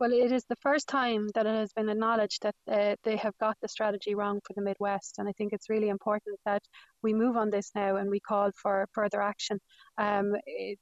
Well, it is the first time that it has been acknowledged that uh, they have got the strategy wrong for the Midwest. And I think it's really important that we move on this now and we call for further action. Um,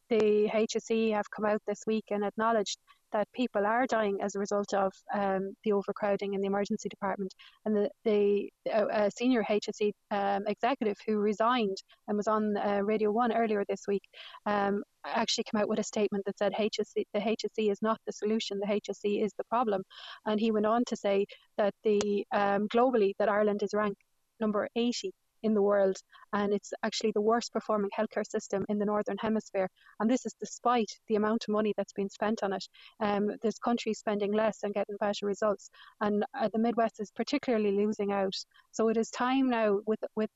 the HSE have come out this week and acknowledged that people are dying as a result of um, the overcrowding in the emergency department. And the, the uh, senior HSE um, executive who resigned and was on uh, Radio 1 earlier this week um, actually came out with a statement that said HSE, the HSE is not the solution, the HSE is the problem. And he went on to say that the um, globally that Ireland is ranked number 80 in the world, and it's actually the worst performing healthcare system in the Northern Hemisphere. And this is despite the amount of money that's been spent on it. Um, there's countries spending less and getting better results, and uh, the Midwest is particularly losing out. So it is time now, with with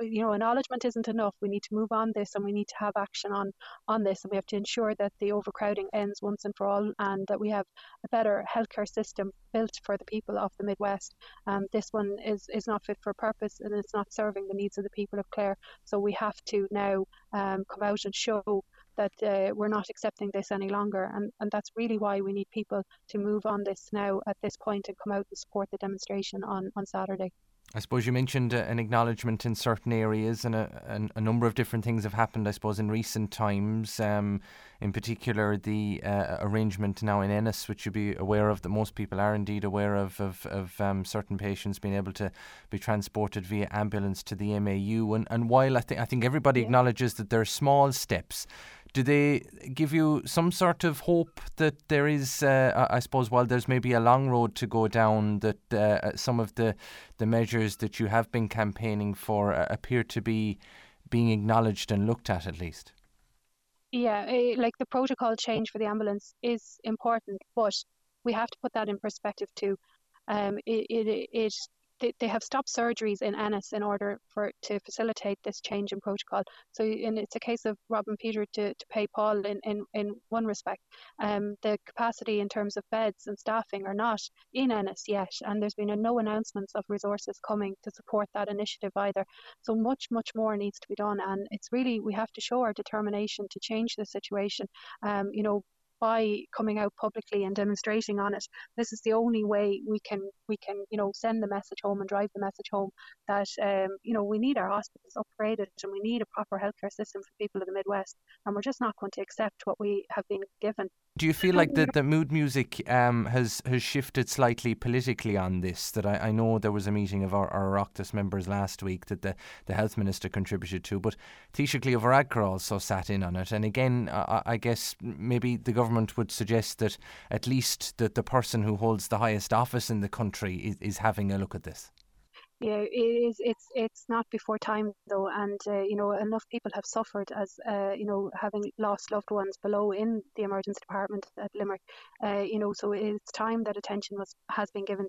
you know, acknowledgement isn't enough. We need to move on this and we need to have action on, on this. And we have to ensure that the overcrowding ends once and for all and that we have a better healthcare system built for the people of the Midwest. Um, this one is, is not fit for purpose and it's not serving the needs of the people of Clare. So we have to now um, come out and show that uh, we're not accepting this any longer. And, and that's really why we need people to move on this now at this point and come out and support the demonstration on, on Saturday. I suppose you mentioned uh, an acknowledgement in certain areas, and a, a, a, number of different things have happened, I suppose, in recent times. Um, in particular, the uh, arrangement now in Ennis, which you'll be aware of, that most people are indeed aware of, of, of um, certain patients being able to be transported via ambulance to the MAU. And, and while I, th- I think everybody yeah. acknowledges that there are small steps, do they give you some sort of hope that there is, uh, I suppose, while there's maybe a long road to go down, that uh, some of the, the measures that you have been campaigning for uh, appear to be being acknowledged and looked at at least? Yeah, eh, like the protocol change for the ambulance is important, but we have to put that in perspective too. Um, it, it, it they, they have stopped surgeries in Ennis in order for to facilitate this change in protocol. So and it's a case of robbing Peter to, to pay Paul in, in, in one respect. Um, the capacity in terms of beds and staffing are not in Ennis yet, and there's been no announcements of resources coming to support that initiative either. So much, much more needs to be done, and it's really we have to show our determination to change the situation. Um, you know, by coming out publicly and demonstrating on it. This is the only way we can we can you know send the message home and drive the message home that um, you know we need our hospitals upgraded and we need a proper healthcare system for people of the Midwest, and we're just not going to accept what we have been given. Do you feel like the, the mood music um, has has shifted slightly politically on this? That I, I know there was a meeting of our, our Oireachtas members last week that the, the health minister contributed to, but Taoiseach Leo Varadkar also sat in on it. And again, I, I guess maybe the government would suggest that at least that the person who holds the highest office in the country is, is having a look at this yeah, it is. It's it's not before time though, and uh, you know enough people have suffered as uh, you know having lost loved ones below in the emergency department at Limerick. Uh, you know, so it's time that attention was has been given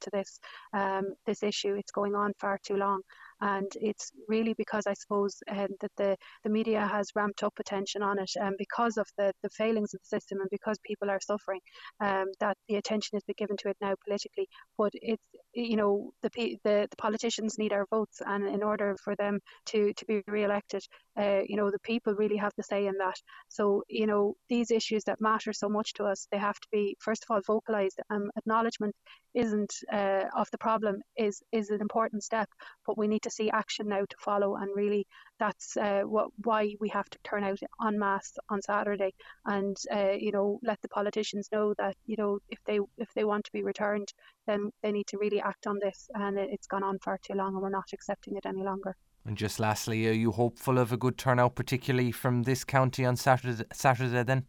to this um, this issue. It's going on far too long, and it's really because I suppose um, that the, the media has ramped up attention on it and um, because of the, the failings of the system and because people are suffering um, that the attention has been given to it now politically. But it's you know the, the, the politicians need our votes and in order for them to, to be re-elected uh, you know the people really have the say in that. So you know these issues that matter so much to us they have to be first of all vocalized. Um, acknowledgement isn't uh, of the problem is is an important step but we need to to see action now to follow, and really that's uh, what why we have to turn out en masse on Saturday, and uh, you know let the politicians know that you know if they if they want to be returned, then they need to really act on this, and it's gone on far too long, and we're not accepting it any longer. And just lastly, are you hopeful of a good turnout, particularly from this county on Saturday? Saturday then.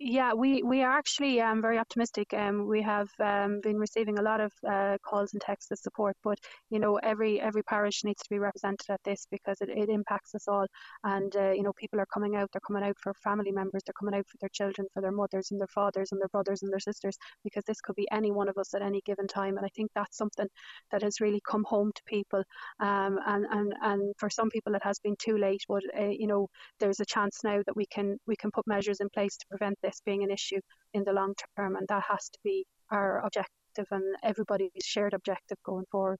Yeah, we, we are actually um, very optimistic. Um, we have um, been receiving a lot of uh, calls and texts of support, but you know every every parish needs to be represented at this because it, it impacts us all. And uh, you know people are coming out. They're coming out for family members. They're coming out for their children, for their mothers and their fathers and their brothers and their sisters, because this could be any one of us at any given time. And I think that's something that has really come home to people. Um, and and and for some people it has been too late, but uh, you know there's a chance now that we can we can put measures in place to prevent this this being an issue in the long term, and that has to be our objective and everybody's shared objective going forward.